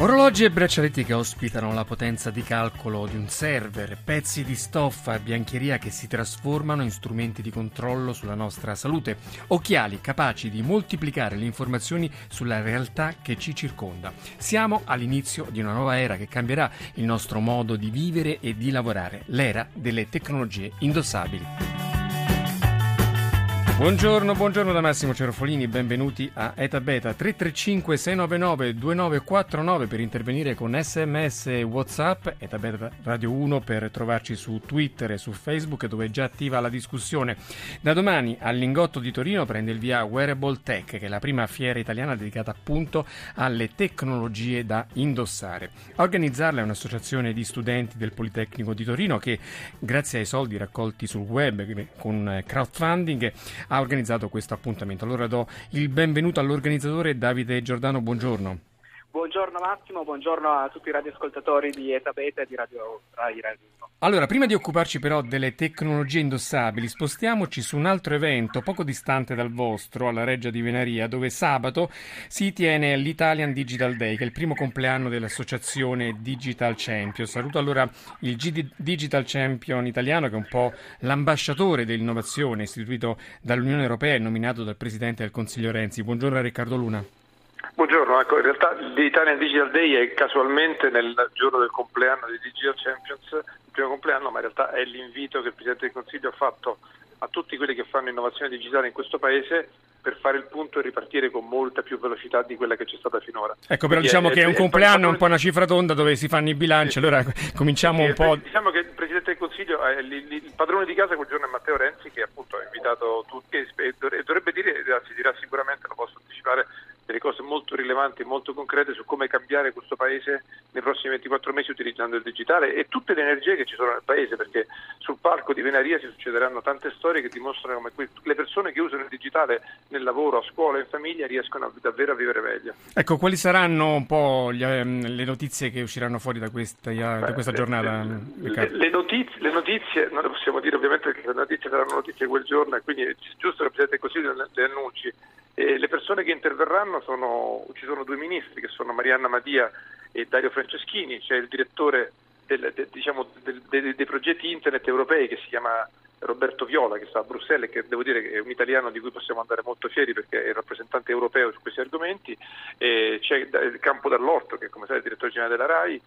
Orologi e braccialetti che ospitano la potenza di calcolo di un server, pezzi di stoffa e biancheria che si trasformano in strumenti di controllo sulla nostra salute, occhiali capaci di moltiplicare le informazioni sulla realtà che ci circonda. Siamo all'inizio di una nuova era che cambierà il nostro modo di vivere e di lavorare, l'era delle tecnologie indossabili. Buongiorno, buongiorno da Massimo Cerofolini, benvenuti a Eta Beta 335 699 2949 per intervenire con sms e whatsapp, Eta Beta Radio 1 per trovarci su Twitter e su Facebook dove è già attiva la discussione. Da domani al Lingotto di Torino prende il via Wearable Tech che è la prima fiera italiana dedicata appunto alle tecnologie da indossare. A organizzarla è un'associazione di studenti del Politecnico di Torino che grazie ai soldi raccolti sul web con crowdfunding ha organizzato questo appuntamento. Allora do il benvenuto all'organizzatore Davide Giordano, buongiorno. Buongiorno Massimo, buongiorno a tutti i radioascoltatori di Eta e di Radio Rai Radio 1. Allora, prima di occuparci però delle tecnologie indossabili, spostiamoci su un altro evento poco distante dal vostro, alla Reggia di Venaria, dove sabato si tiene l'Italian Digital Day, che è il primo compleanno dell'associazione Digital Champion. Saluto allora il GD Digital Champion italiano, che è un po' l'ambasciatore dell'innovazione, istituito dall'Unione Europea e nominato dal Presidente del Consiglio Renzi. Buongiorno Riccardo Luna. Buongiorno, ecco, in realtà l'Italian Digital Day è casualmente nel giorno del compleanno di Digital Champions, il primo compleanno, ma in realtà è l'invito che il Presidente del Consiglio ha fatto a tutti quelli che fanno innovazione digitale in questo Paese per fare il punto e ripartire con molta più velocità di quella che c'è stata finora. Ecco, però Quindi diciamo è, che è un compleanno, è un po' una cifra tonda dove si fanno i bilanci, allora cominciamo un po'... Diciamo che il Presidente del Consiglio, eh, il, padrone di casa quel giorno è Matteo Renzi che appunto ha invitato tutti e dovrebbe dire, si dirà sicuramente, lo posso anticipare, delle cose molto rilevanti e molto concrete su come cambiare questo paese nei prossimi 24 mesi utilizzando il digitale e tutte le energie che ci sono nel paese, perché sul palco di Venaria si succederanno tante storie che dimostrano come le persone che usano il digitale nel lavoro, a scuola, in famiglia riescono a, davvero a vivere meglio. Ecco, quali saranno un po' gli, ehm, le notizie che usciranno fuori da questa, Beh, da questa giornata? Le, le, notizie, le, notizie, non le possiamo dire ovviamente perché le notizie saranno notizie quel giorno e quindi è giusto che il Presidente del Consiglio le annunci. E le persone che interverranno sono, ci sono due ministri che sono Marianna Madia e Dario Franceschini, c'è il direttore del, de, diciamo, del, de, dei progetti internet europei che si chiama Roberto Viola che sta a Bruxelles e che devo dire che è un italiano di cui possiamo andare molto fieri perché è il rappresentante europeo su questi argomenti, e c'è il Campo dall'Orto che come sai è il direttore generale della RAI,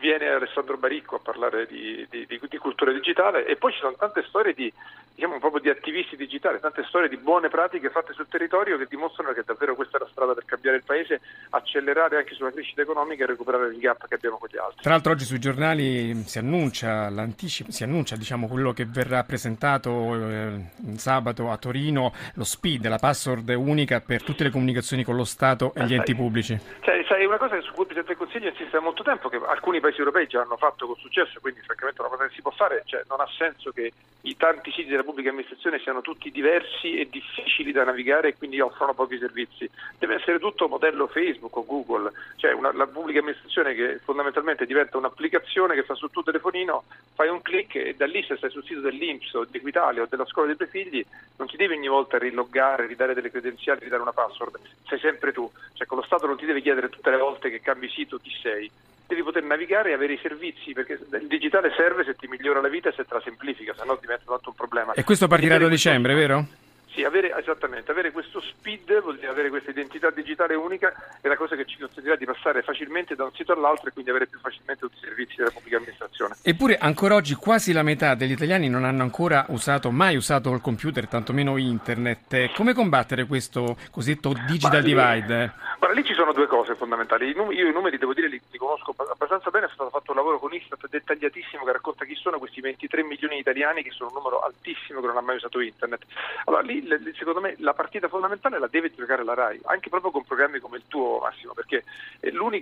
viene Alessandro Baricco a parlare di, di, di, di, cultura digitale e poi ci sono tante storie di, diciamo, proprio di attivisti digitali, tante storie di buone pratiche fatte sul territorio che dimostrano che davvero questa è la strada per cambiare il paese, accelerare anche sulla crescita economica e recuperare il gap che abbiamo con gli altri. Tra l'altro oggi sui giornali si annuncia, si annuncia diciamo, quello che verrà presentato eh, sabato a Torino, lo SPID, la password unica per tutte le comunicazioni con lo Stato e gli enti pubblici. Cioè, sai, una cosa su cui il Presidente del Consiglio insiste da molto tempo, che alcuni paesi europei già hanno fatto con successo, quindi francamente è una cosa che si può fare, cioè, non ha senso che i tanti siti della pubblica amministrazione siano tutti diversi e difficili da navigare e quindi offrono pochi servizi. Deve essere tutto modello Facebook o Google, cioè una, la pubblica amministrazione che fondamentalmente diventa un'applicazione che sta sul tuo telefonino, fai un clic e da lì se stai sul sito dell'Inps o di Equitalia o della scuola dei tuoi figli non ti devi ogni volta riloggare, ridare delle credenziali, ridare una password, sei sempre tu, cioè con lo Stato non ti deve chiedere tutte le volte che cambi sito chi sei, devi poter navigare e avere i servizi, perché il digitale serve se ti migliora la vita e se te la semplifica, se no diventa tanto un problema. E questo partirà da dicembre, vero? Sì, avere, esattamente, avere questo speed vuol dire avere questa identità digitale unica è la cosa che ci consentirà di passare facilmente da un sito all'altro e quindi avere più facilmente tutti i servizi della pubblica amministrazione. Eppure ancora oggi quasi la metà degli italiani non hanno ancora usato, mai usato il computer, tantomeno internet. Come combattere questo cosiddetto digital lì, divide? Guarda, lì ci sono due cose fondamentali. Io i numeri devo dire li, li conosco abbastanza bene, è stato fatto un lavoro con Istat dettagliatissimo che racconta chi sono questi 23 milioni di italiani che sono un numero altissimo che non ha mai usato internet. Allora lì secondo me la partita fondamentale la deve giocare la RAI, anche proprio con programmi come il tuo Massimo, perché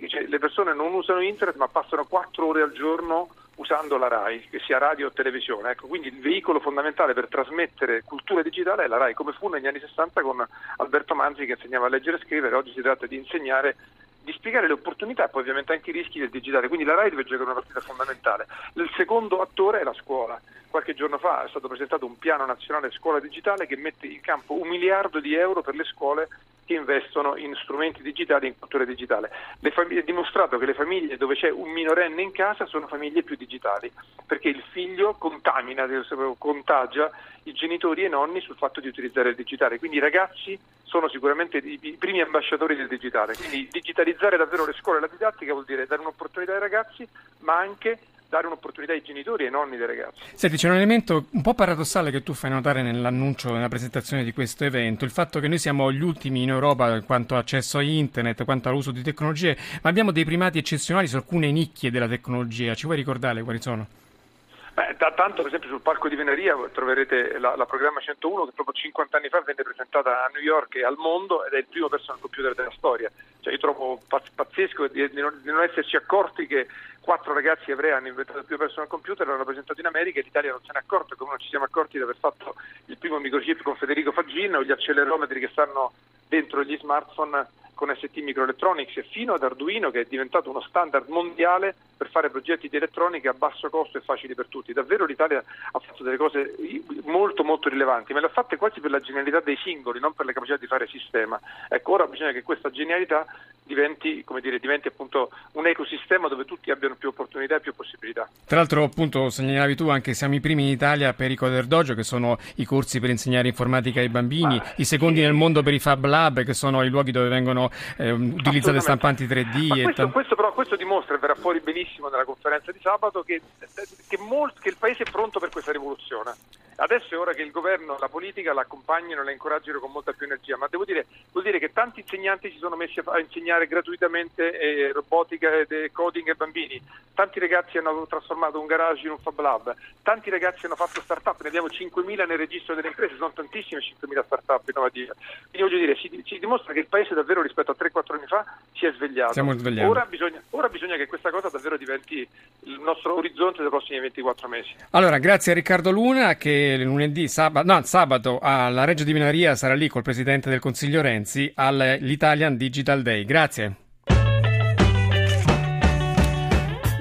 cioè, le persone non usano internet ma passano quattro ore al giorno usando la RAI, che sia radio o televisione. Ecco, quindi il veicolo fondamentale per trasmettere cultura digitale è la RAI, come fu negli anni 60 con Alberto Manzi che insegnava a leggere e scrivere, oggi si tratta di insegnare di spiegare le opportunità e poi ovviamente anche i rischi del digitale, quindi la RAI deve giocare una partita fondamentale. Il secondo attore è la scuola. Qualche giorno fa è stato presentato un piano nazionale scuola digitale che mette in campo un miliardo di euro per le scuole che investono in strumenti digitali e in cultura digitale. Famiglie, è dimostrato che le famiglie dove c'è un minorenne in casa sono famiglie più digitali, perché il figlio contamina, contagia i genitori e i nonni sul fatto di utilizzare il digitale. Quindi i ragazzi sono sicuramente i, primi ambasciatori del digitale. Quindi digitalizzare davvero le scuole e la didattica vuol dire dare un'opportunità ai ragazzi, ma anche dare un'opportunità ai genitori e ai nonni dei ragazzi. Senti, c'è un elemento un po' paradossale che tu fai notare nell'annuncio, nella presentazione di questo evento, il fatto che noi siamo gli ultimi in Europa quanto accesso a internet, quanto all'uso di tecnologie, ma abbiamo dei primati eccezionali su alcune nicchie della tecnologia. Ci vuoi ricordare quali sono? Beh, da, tanto per esempio sul palco di Veneria troverete la, la, programma 101 che proprio 50 anni fa venne presentata a New York e al mondo ed è il primo personal computer della storia. Cioè, io trovo pazzesco di, di, non, di, non, esserci accorti che quattro ragazzi ebrei hanno inventato il primo personal computer, l'hanno presentato in America e l'Italia non se n'è accorta, come non ci siamo accorti di aver fatto il primo microchip con Federico Faggin o gli accelerometri che stanno dentro gli smartphone con ST Microelectronics fino ad Arduino che è diventato uno standard mondiale per fare progetti di elettronica a basso costo e facili per tutti. Davvero l'Italia ha fatto delle cose molto molto rilevanti, ma le ha fatte quasi per la genialità dei singoli, non per le capacità di fare sistema. Ecco, ora bisogna che questa genialità diventi, dire, diventi appunto un ecosistema dove tutti abbiano più opportunità e più possibilità. Tra l'altro, appunto, segnalavi tu anche siamo i primi in Italia per i Coder Dojo, che sono i corsi per insegnare informatica ai bambini, ma, i secondi nel mondo per i Fab Lab, che sono i luoghi dove vengono eh, utilizzate stampanti 3D. Questo, t- questo, però, questo dimostra, e verrà fuori benissimo nella conferenza di sabato, che, che, molt- che il Paese è pronto per questa rivoluzione. Adesso è ora che il governo, la politica l'accompagnino e la incoraggino con molta più energia, ma devo dire, vuol dire che tanti insegnanti si sono messi a insegnare gratuitamente eh, robotica e coding ai bambini, tanti ragazzi hanno trasformato un garage in un Fab Lab, tanti ragazzi hanno fatto start-up, ne abbiamo 5.000 nel registro delle imprese, sono tantissime 5.000 start-up innovative. Quindi voglio dire, si, si dimostra che il Paese davvero rispetto a 3-4 anni fa si è svegliato. Ora bisogna, ora bisogna che questa cosa davvero diventi il nostro orizzonte dei prossimi 24 mesi. Allora, grazie a Riccardo Luna che lunedì, sabato, no, sabato alla Reggio di Minaria sarà lì col Presidente del Consiglio Renzi all'Italian Digital Day. Grazie.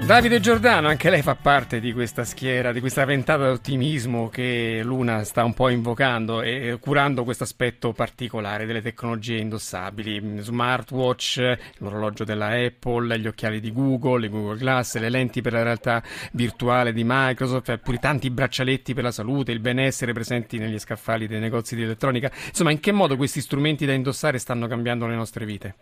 Davide Giordano, anche lei fa parte di questa schiera, di questa ventata d'ottimismo che Luna sta un po' invocando e curando questo aspetto particolare delle tecnologie indossabili, smartwatch, l'orologio della Apple, gli occhiali di Google, le Google Glass, le lenti per la realtà virtuale di Microsoft, eppure tanti braccialetti per la salute, il benessere presenti negli scaffali dei negozi di elettronica. Insomma, in che modo questi strumenti da indossare stanno cambiando le nostre vite?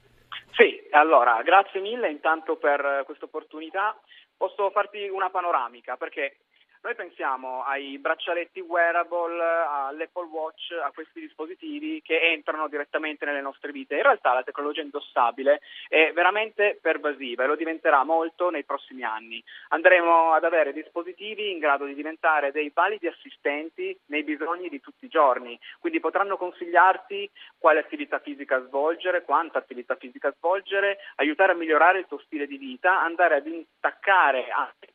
Allora, grazie mille intanto per questa opportunità. Posso farti una panoramica perché noi pensiamo ai braccialetti wearable, all'Apple Watch, a questi dispositivi che entrano direttamente nelle nostre vite. In realtà la tecnologia indossabile è veramente pervasiva e lo diventerà molto nei prossimi anni. Andremo ad avere dispositivi in grado di diventare dei validi assistenti nei bisogni di tutti i giorni, quindi potranno consigliarti quale attività fisica svolgere, quanta attività fisica svolgere, aiutare a migliorare il tuo stile di vita, andare ad intaccare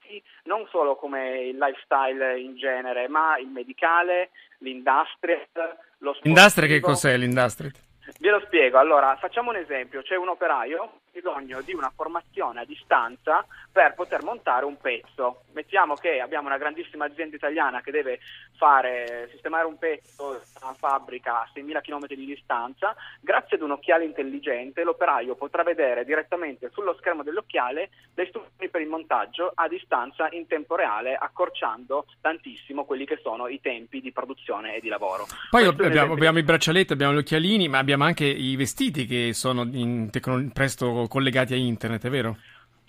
ambiti non solo come il life lifestyle in genere, ma il medicale, l'industrial, lo sport. Industrial che cos'è l'industrial? Ve lo spiego, allora facciamo un esempio, c'è un operaio bisogno di una formazione a distanza per poter montare un pezzo. Mettiamo che abbiamo una grandissima azienda italiana che deve fare, sistemare un pezzo in una fabbrica a 6.000 km di distanza, grazie ad un occhiale intelligente l'operaio potrà vedere direttamente sullo schermo dell'occhiale le istruzioni per il montaggio a distanza in tempo reale, accorciando tantissimo quelli che sono i tempi di produzione e di lavoro. Poi abbiamo, abbiamo, i braccialetti, abbiamo gli occhialini, ma abbiamo anche i vestiti che sono in tecno- presto collegati a internet, è vero?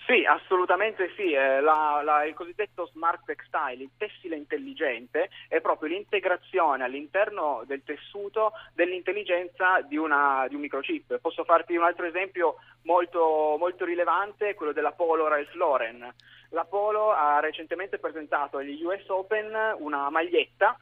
Sì, assolutamente sì. Eh, la, la, il cosiddetto smart textile, il tessile intelligente, è proprio l'integrazione all'interno del tessuto dell'intelligenza di, una, di un microchip. Posso farti un altro esempio molto, molto rilevante, quello della Polo Ralph Lauren. La Polo ha recentemente presentato agli US Open una maglietta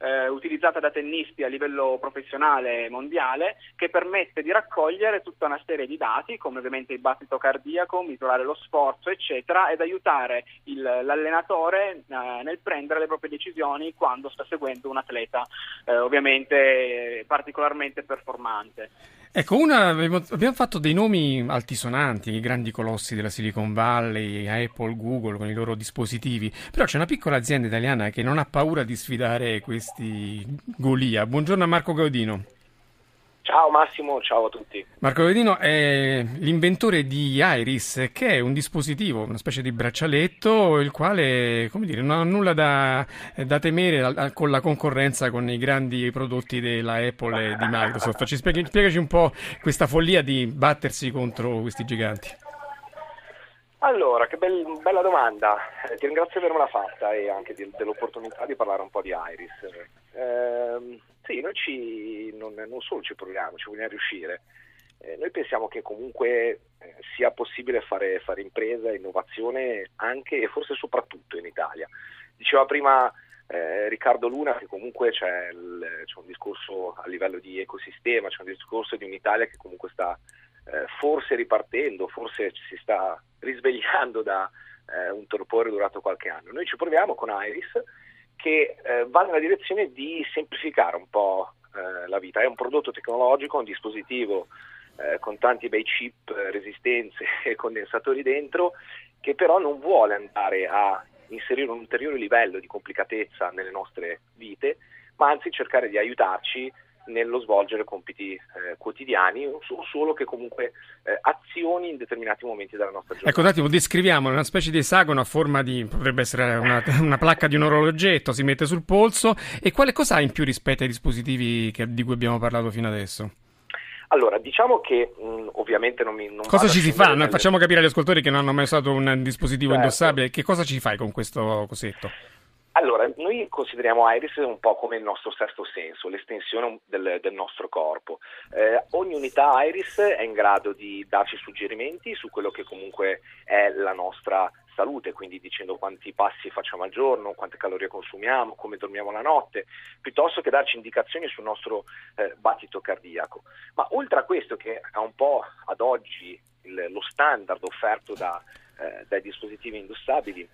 eh, utilizzata da tennisti a livello professionale mondiale che permette di raccogliere tutta una serie di dati come ovviamente il battito cardiaco, misurare lo sforzo eccetera ed aiutare il, l'allenatore eh, nel prendere le proprie decisioni quando sta seguendo un atleta eh, ovviamente particolarmente performante. Ecco, una, abbiamo fatto dei nomi altisonanti, i grandi colossi della Silicon Valley, Apple, Google con i loro dispositivi, però c'è una piccola azienda italiana che non ha paura di sfidare questi Golia. Buongiorno a Marco Gaudino. Ciao Massimo, ciao a tutti. Marco Vedino è l'inventore di Iris, che è un dispositivo, una specie di braccialetto, il quale, come dire, non ha nulla da, da temere con la concorrenza con i grandi prodotti della Apple e di Microsoft. Ci spieghi, spiegaci un po' questa follia di battersi contro questi giganti. Allora, che bel, bella domanda. Eh, ti ringrazio di avermela fatta e anche di, dell'opportunità di parlare un po' di Iris. Eh, sì, noi ci, non, non, solo ci proviamo, ci vogliamo riuscire. Eh, noi pensiamo che comunque eh, sia possibile fare, fare impresa innovazione anche e forse soprattutto in Italia. Diceva prima eh, Riccardo Luna che comunque c'è, il, c'è, un discorso a livello di ecosistema, c'è un discorso di un'Italia che comunque sta eh, forse ripartendo, forse si sta risvegliando da eh, un torpore durato qualche anno. Noi ci proviamo con Iris che eh, va nella direzione di semplificare un po' eh, la vita. È un prodotto tecnologico, un dispositivo eh, con tanti bei chip, resistenze e condensatori dentro, che però non vuole andare a inserire un ulteriore livello di complicatezza nelle nostre vite, ma anzi cercare di aiutarci nello svolgere compiti eh, quotidiani o solo che comunque eh, azioni in determinati momenti della nostra giornata. Ecco, un attimo, descriviamo una specie di esagono a forma di, potrebbe essere una, una placca di un orologetto, si mette sul polso e quale cosa ha in più rispetto ai dispositivi che, di cui abbiamo parlato fino adesso? Allora, diciamo che mh, ovviamente non mi... Non cosa ci si fa? Nelle... Facciamo capire agli ascoltatori che non hanno mai usato un dispositivo certo. indossabile, che cosa ci fai con questo cosetto? Allora, noi consideriamo Iris un po' come il nostro sesto senso, l'estensione del, del nostro corpo. Eh, ogni unità Iris è in grado di darci suggerimenti su quello che comunque è la nostra salute, quindi dicendo quanti passi facciamo al giorno, quante calorie consumiamo, come dormiamo la notte, piuttosto che darci indicazioni sul nostro eh, battito cardiaco. Ma oltre a questo, che è un po' ad oggi il, lo standard offerto da, eh, dai dispositivi indossabili,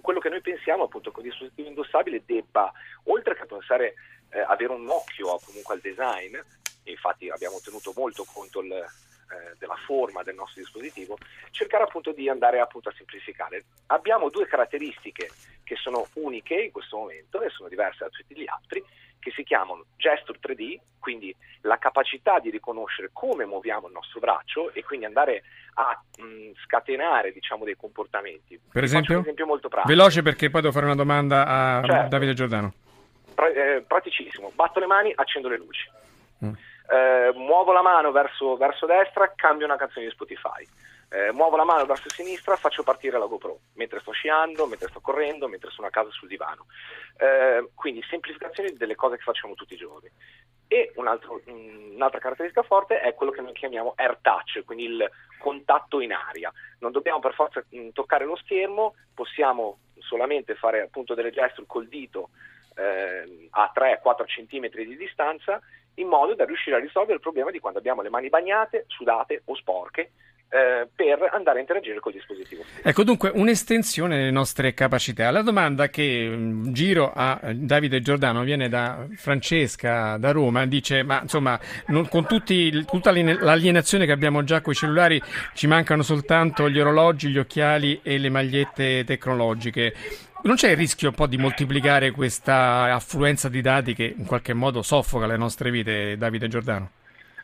quello che noi pensiamo appunto con il dispositivo indossabile debba, oltre che pensare eh, avere un occhio comunque al design, infatti abbiamo tenuto molto conto il, eh, della forma del nostro dispositivo, cercare appunto di andare appunto a semplificare. Abbiamo due caratteristiche che sono uniche in questo momento e sono diverse da tutti gli altri, che si chiamano Gesture 3D, quindi la capacità di riconoscere come muoviamo il nostro braccio e quindi andare a mh, scatenare diciamo, dei comportamenti. Per esempio? Un esempio molto pratico. Veloce perché poi devo fare una domanda a certo. Davide Giordano. Pra- eh, praticissimo, batto le mani, accendo le luci. Mm. Eh, muovo la mano verso, verso destra, cambio una canzone di Spotify eh, muovo la mano verso sinistra, faccio partire la GoPro, mentre sto sciando, mentre sto correndo, mentre sono a casa sul divano. Eh, quindi semplificazione delle cose che facciamo tutti i giorni. E un altro, un'altra caratteristica forte è quello che noi chiamiamo air touch, quindi il contatto in aria. Non dobbiamo per forza mh, toccare lo schermo, possiamo solamente fare appunto delle gesture col dito eh, a 3-4 cm di distanza in modo da riuscire a risolvere il problema di quando abbiamo le mani bagnate, sudate o sporche eh, per andare a interagire col dispositivo. Ecco dunque un'estensione delle nostre capacità. La domanda che mm, giro a eh, Davide Giordano viene da Francesca da Roma, dice ma insomma non, con tutti, tutta l'alienazione che abbiamo già con i cellulari ci mancano soltanto gli orologi, gli occhiali e le magliette tecnologiche. Non c'è il rischio un po' di moltiplicare questa affluenza di dati che in qualche modo soffoca le nostre vite, Davide Giordano?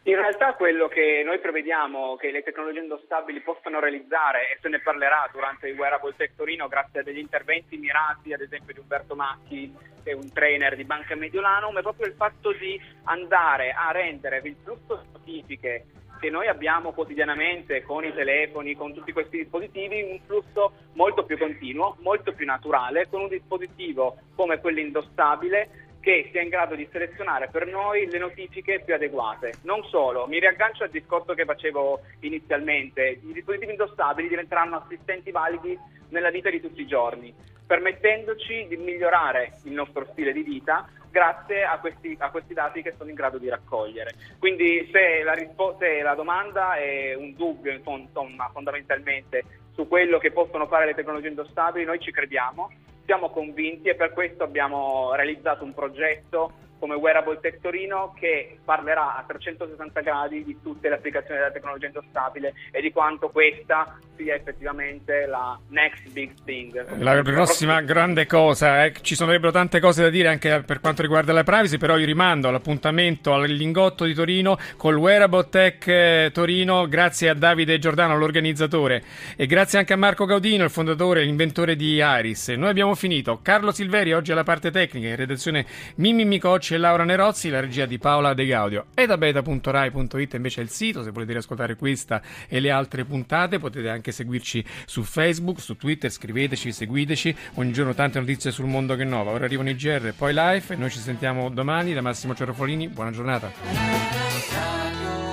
In realtà quello che noi prevediamo che le tecnologie indossabili possano realizzare, e se ne parlerà durante il Wearable Tech Torino grazie a degli interventi mirati, ad esempio di Umberto Macchi, che è un trainer di Banca Mediolanum, è proprio il fatto di andare a rendere il flusso di notifiche che noi abbiamo quotidianamente con i telefoni, con tutti questi dispositivi, un flusso molto più continuo, molto più naturale, con un dispositivo come quello indossabile che sia in grado di selezionare per noi le notifiche più adeguate. Non solo, mi riaggancio al discorso che facevo inizialmente, i dispositivi indossabili diventeranno assistenti validi nella vita di tutti i giorni. permettendoci di migliorare il nostro stile di vita grazie a questi, a questi dati che sono in grado di raccogliere. Quindi se la, rispo- se la domanda è un dubbio, insomma, fondamentalmente su quello che possono fare le tecnologie indossabili, noi ci crediamo, siamo convinti e per questo abbiamo realizzato un progetto come Wearable Tech Torino che parlerà a 360 gradi di tutte le applicazioni della tecnologia indossabile e di quanto questa sia effettivamente la next big thing. La prossima grande cosa, eh. ci sarebbero tante cose da dire anche per quanto riguarda la privacy, però io rimando all'appuntamento al Lingotto di Torino col Wearable Tech eh, Torino, grazie a Davide Giordano, l'organizzatore, e grazie anche a Marco Gaudino, il fondatore e l'inventore di Iris. Noi abbiamo finito. Carlo Silveri oggi alla parte tecnica, in redazione Mimmi Micocci e Laura Nerozzi, la regia di Paola De Gaudio. E da beta.rai.it invece è il sito, se volete riascoltare questa e le altre puntate potete anche seguirci su Facebook, su Twitter, scriveteci, seguiteci, ogni giorno tante notizie sul mondo che nova. Ora arrivano i GR, poi live e noi ci sentiamo domani da Massimo Cerofolini. Buona giornata.